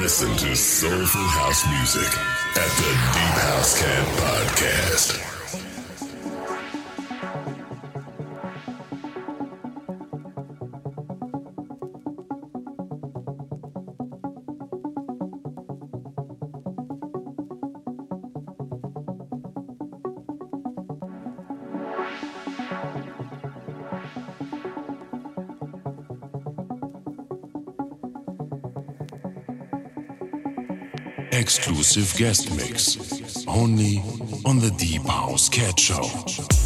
Listen to soulful house music at the Deep House Cat Podcast. Exclusive guest mix only on the Deep House Cat Show.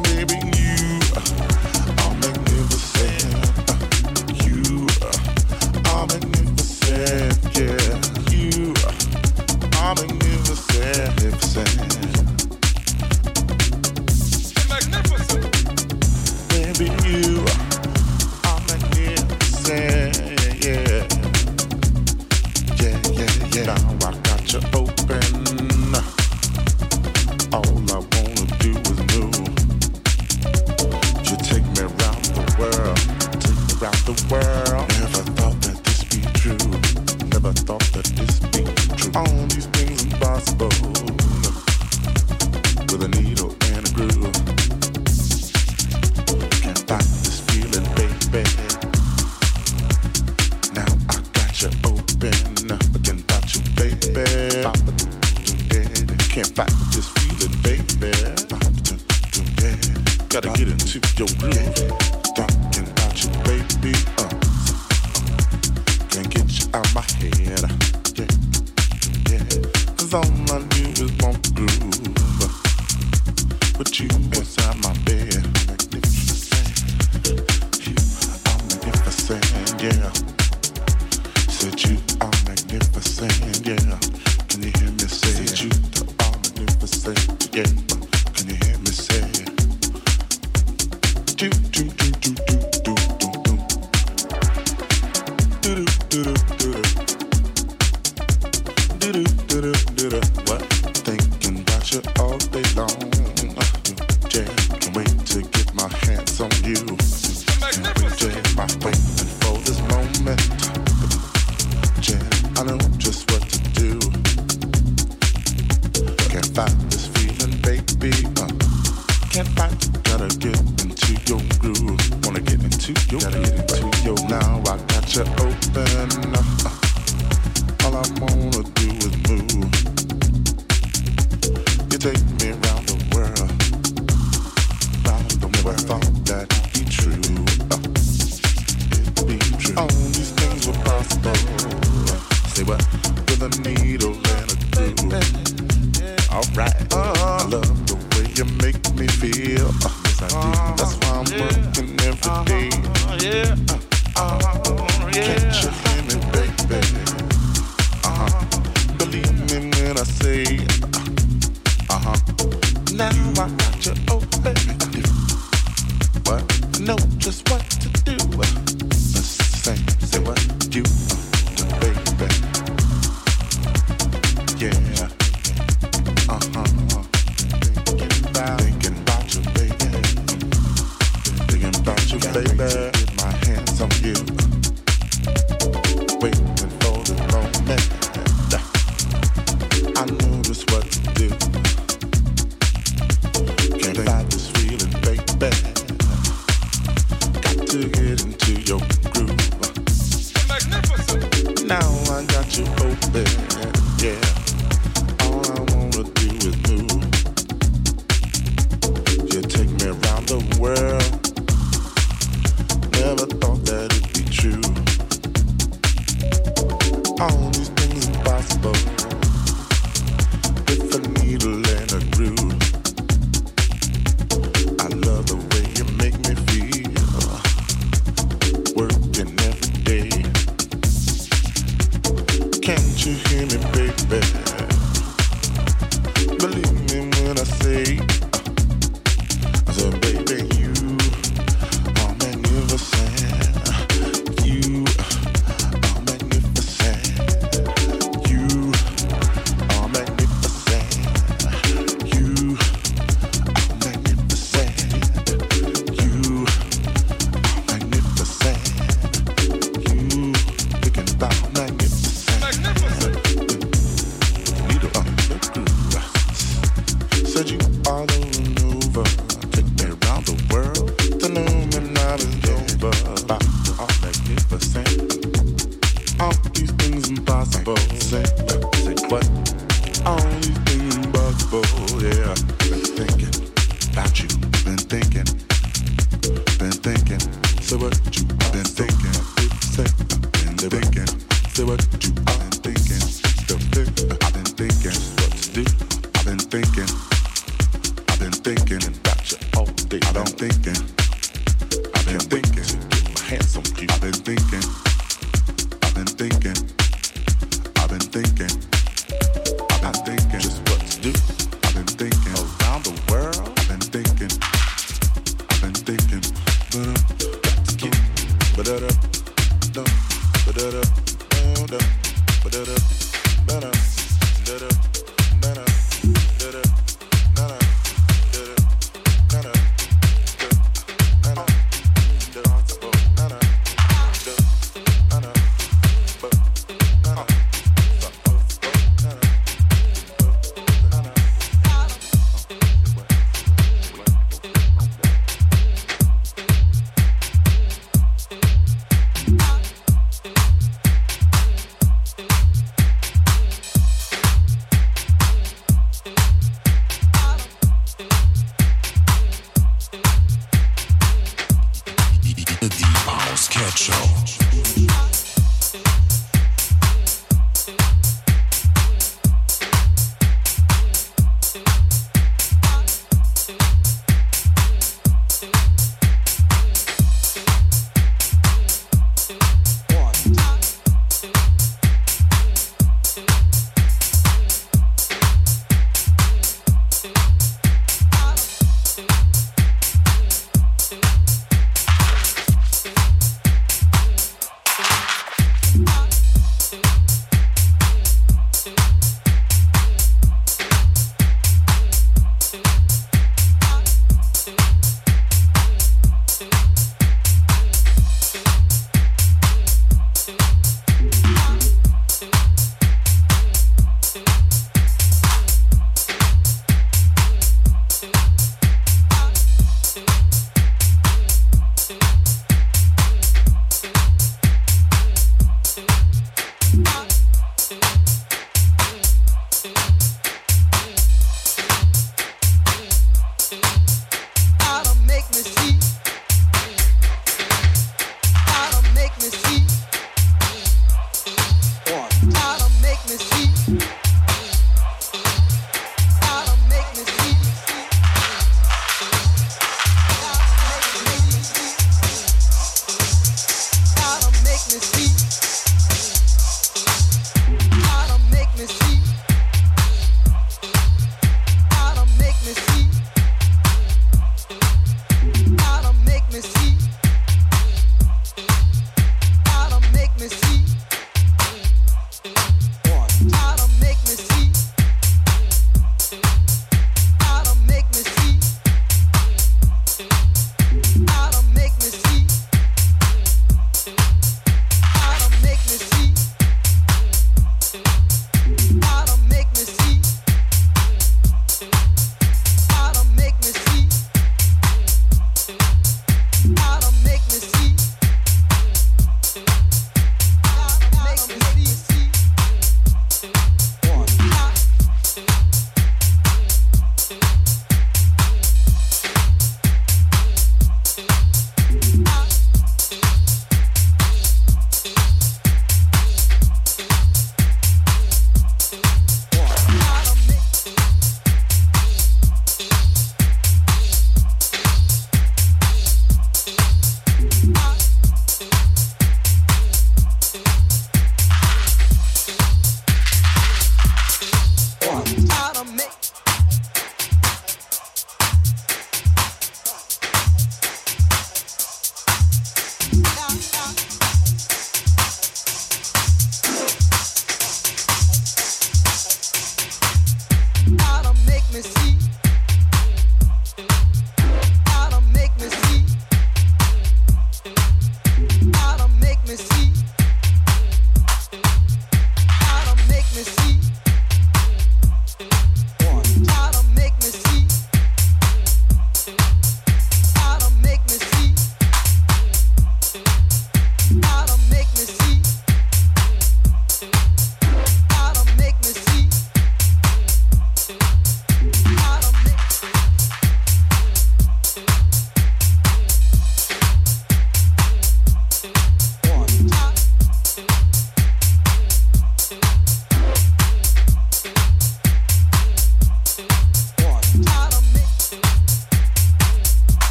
do do do do do. What thinking about you all day long.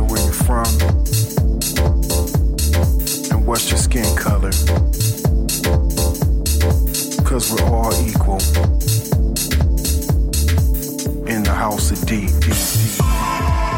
matter where you're from and what's your skin color. Cause we're all equal in the house of D.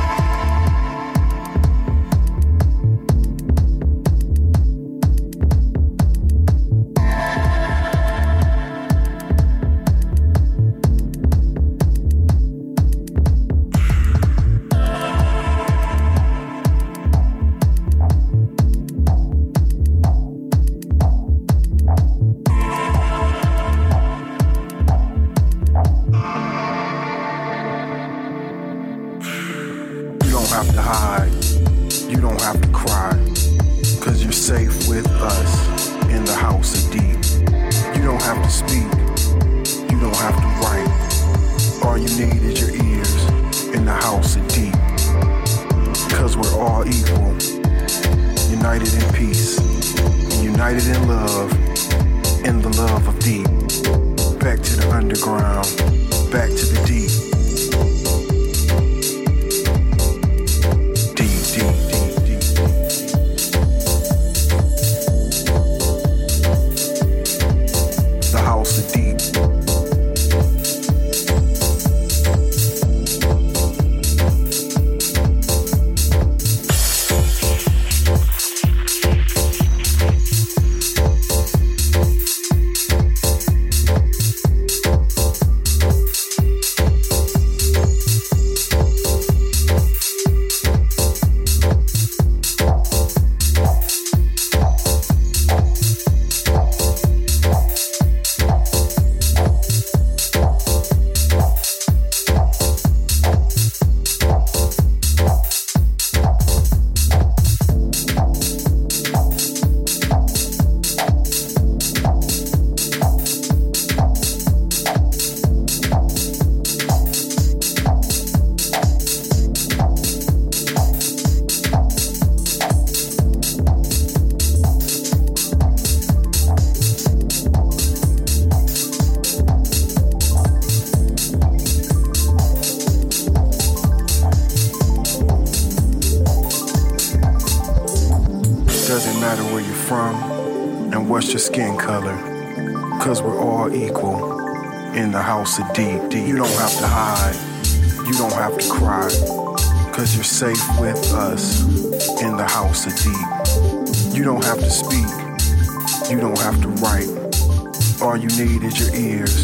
you need is your ears.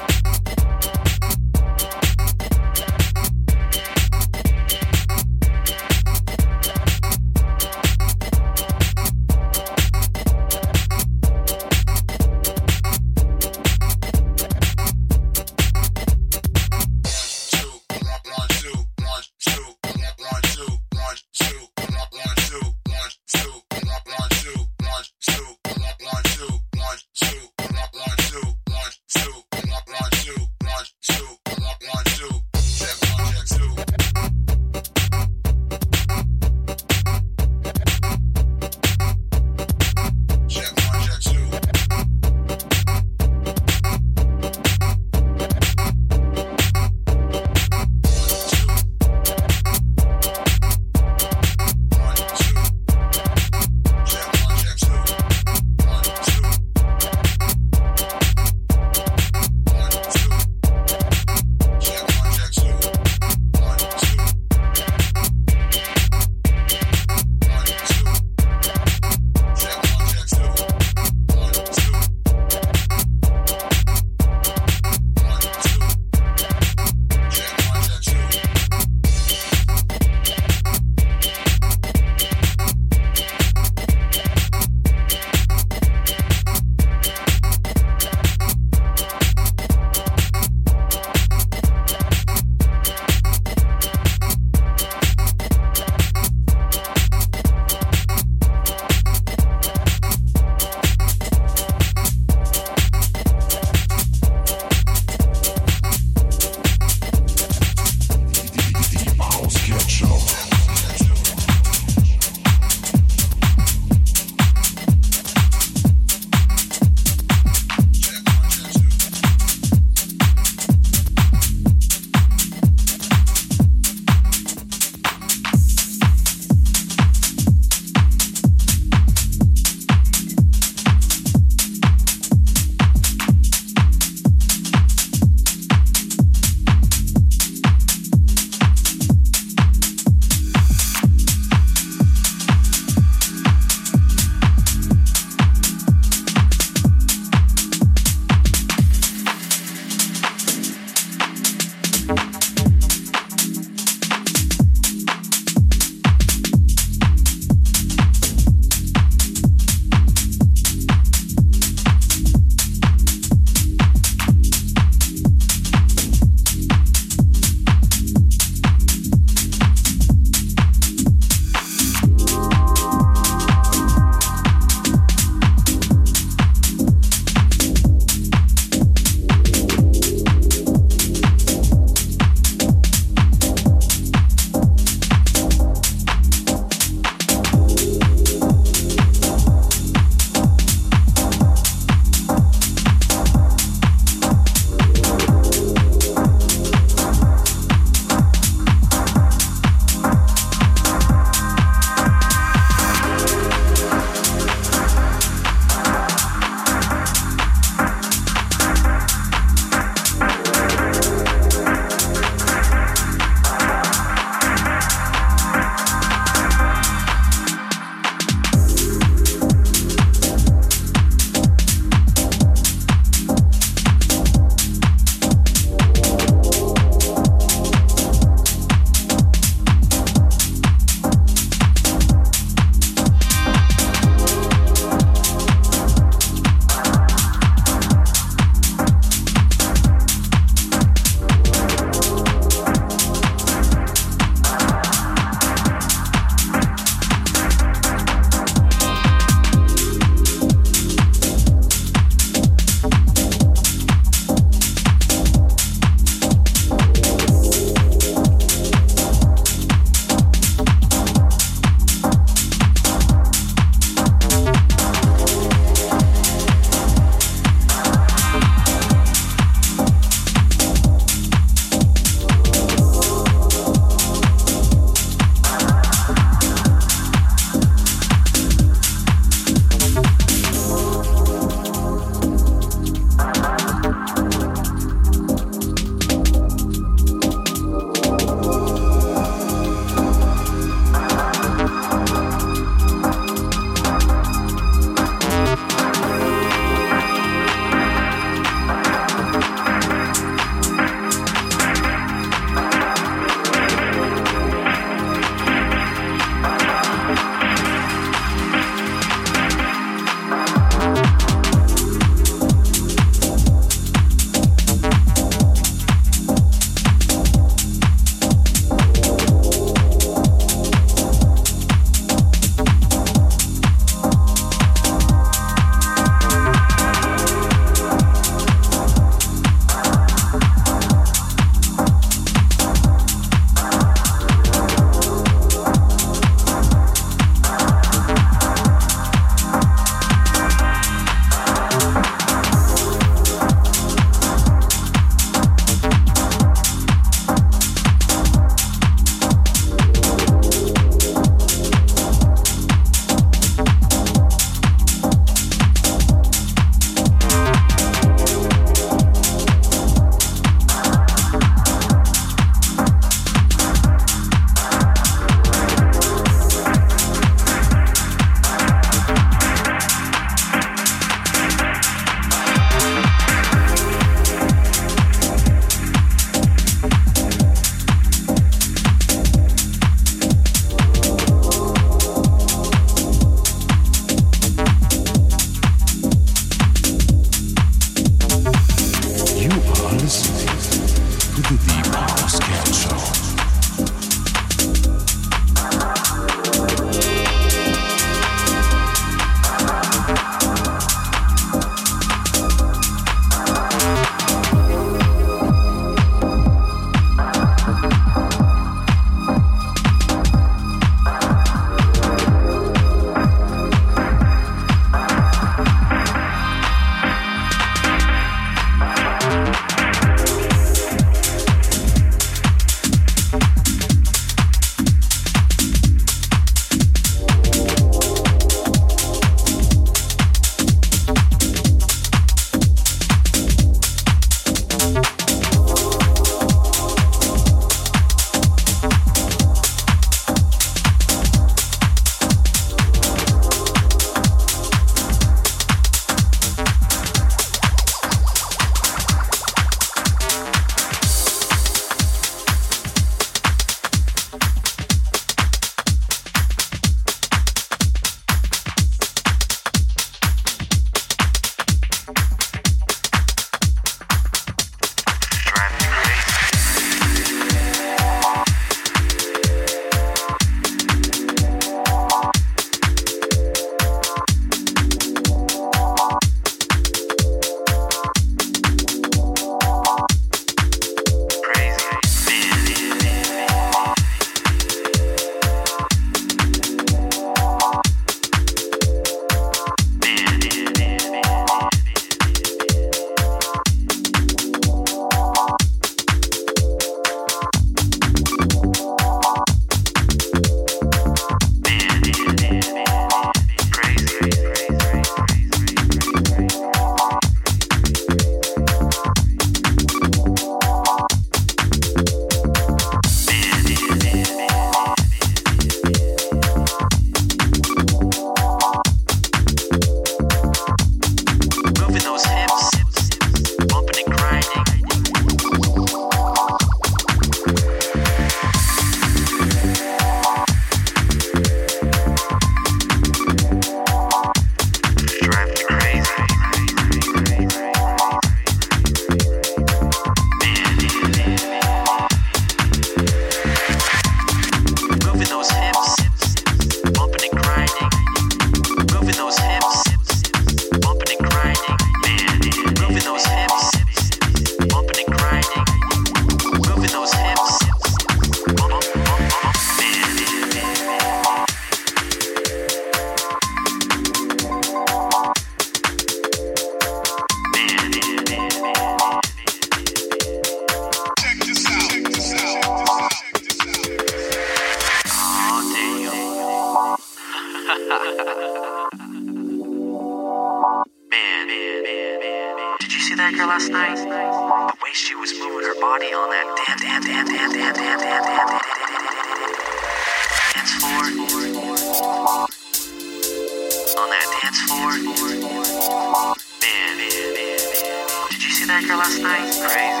see that girl last night? Crazy.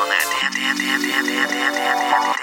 On that damn, damn, damn, damn, damn, damn, damn, damn.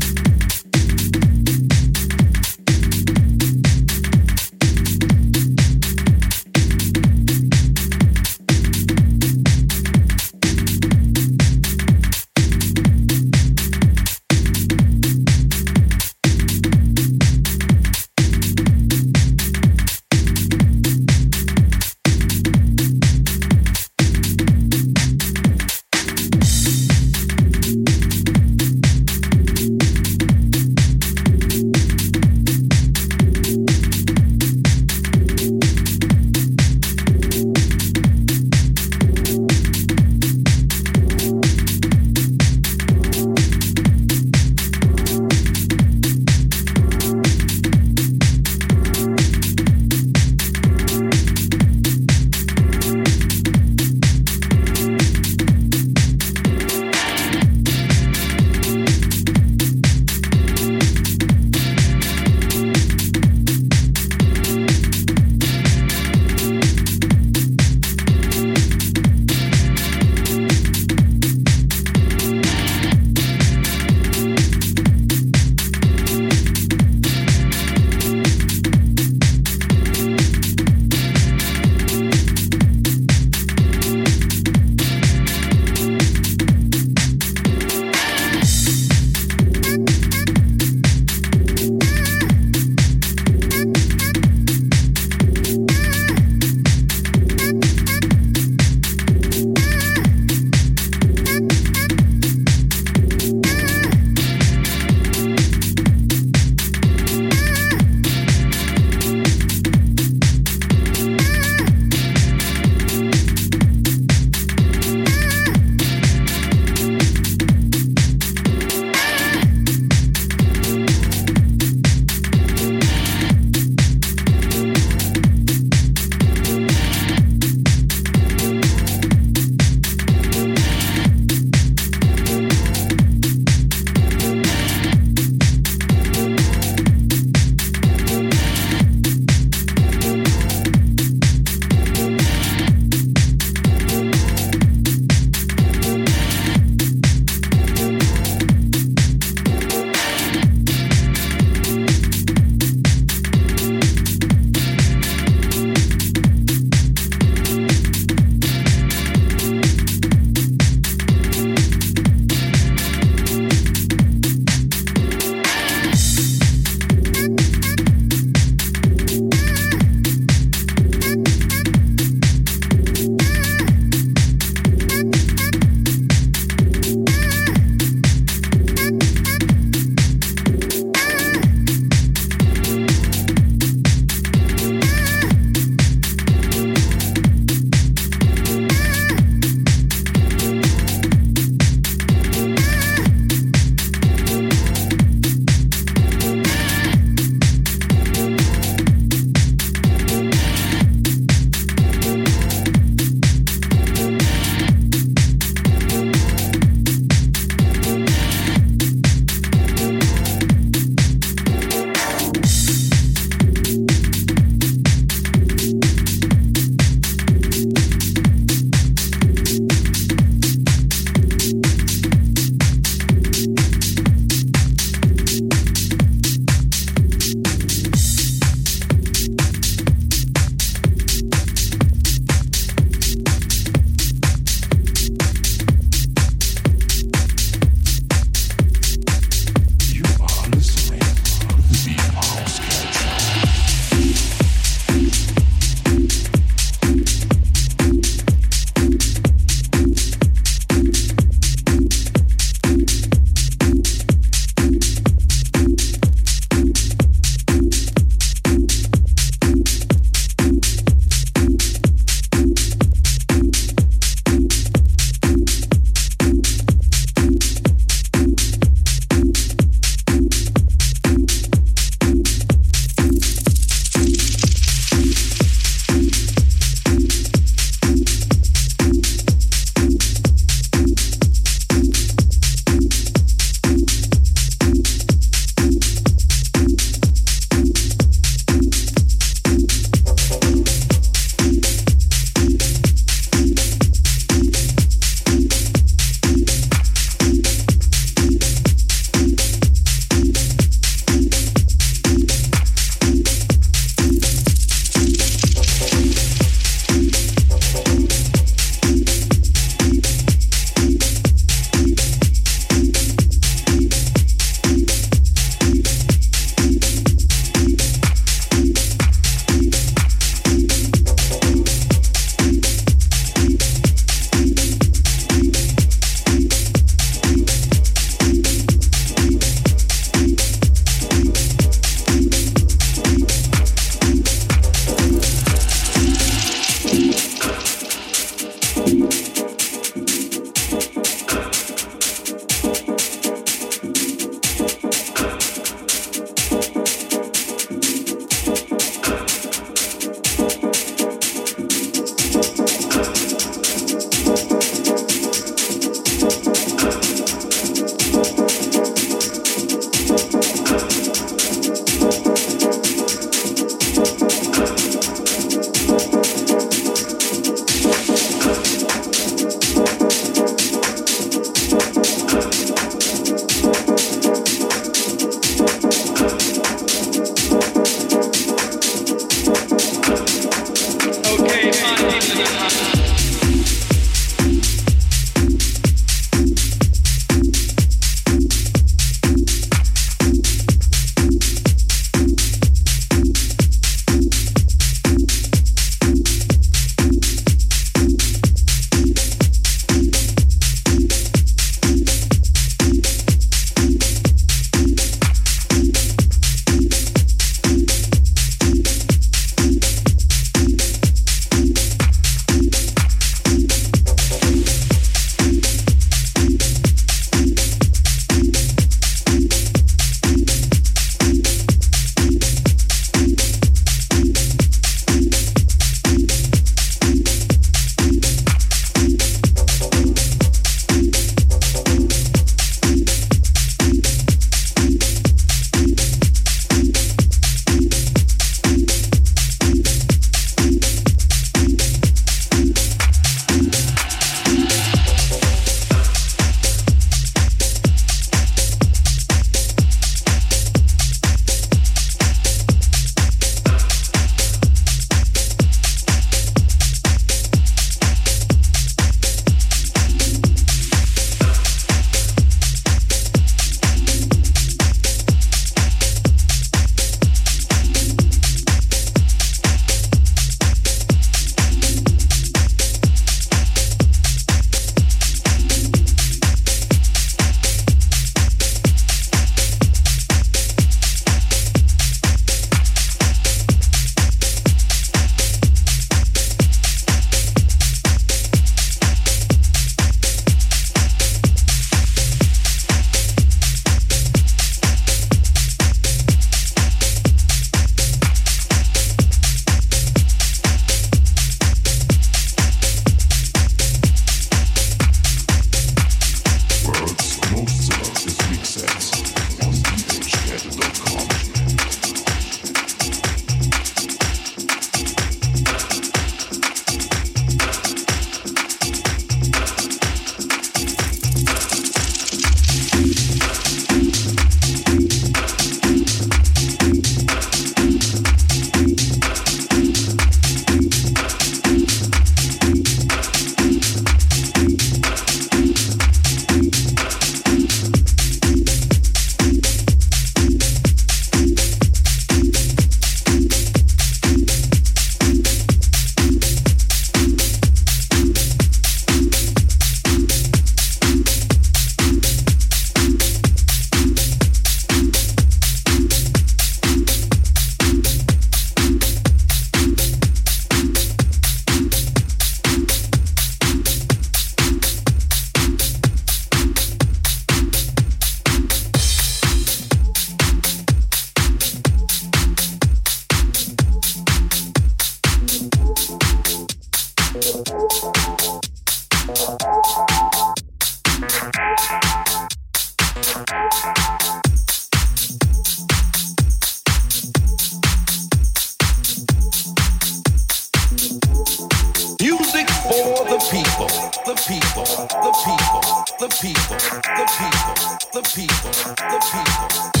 People, the people,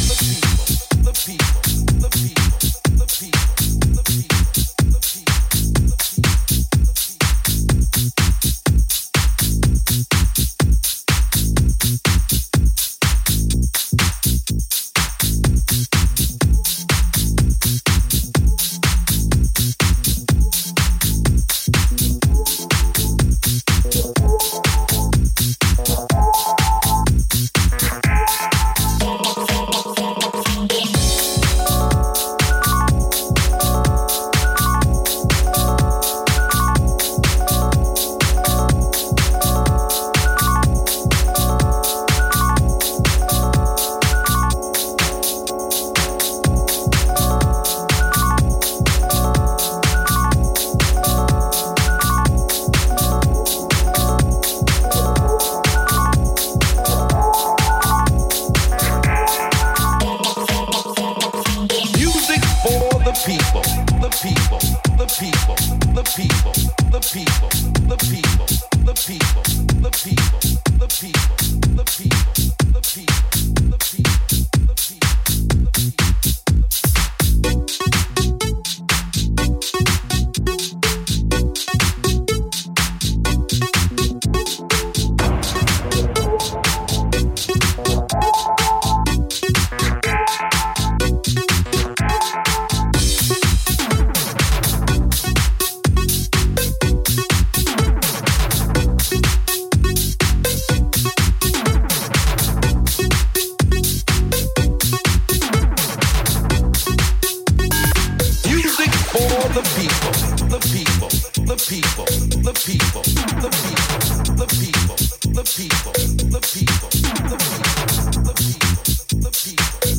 people, the people, the people, the people, the people, the people, the people, the people, the people, the people,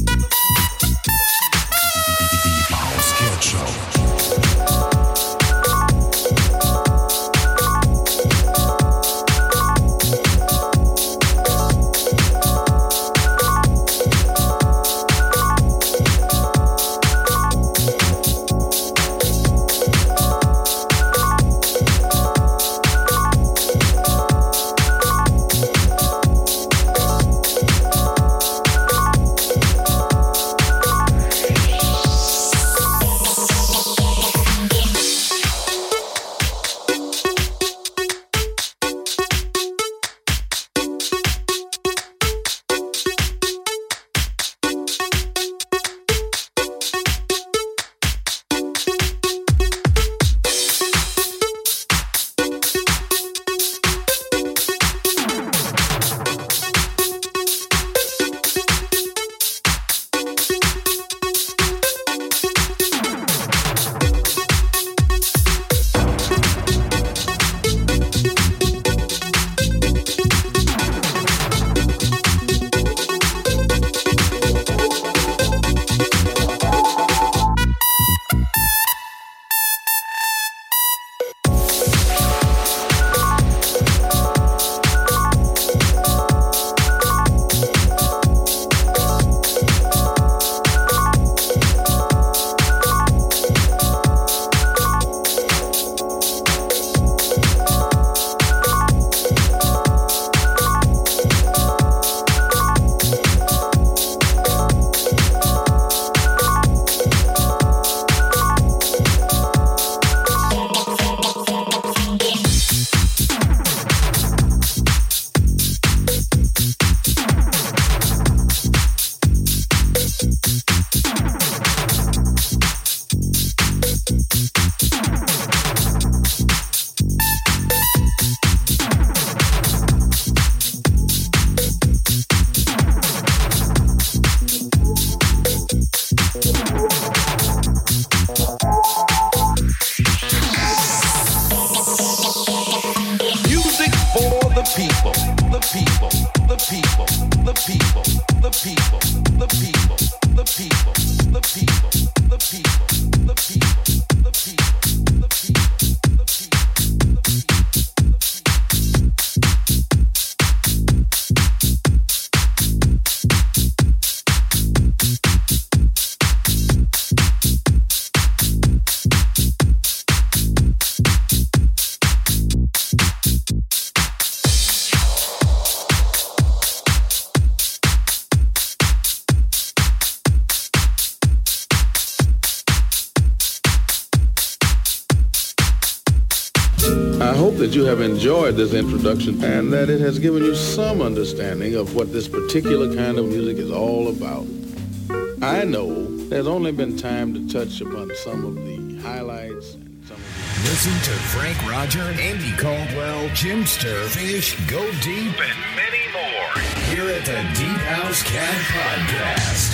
enjoyed this introduction and that it has given you some understanding of what this particular kind of music is all about. I know there's only been time to touch upon some of the highlights Listen to Frank Roger, Andy Caldwell, Jimpster, Fish, Go Deep, and many more here at the Deep House Cat Podcast.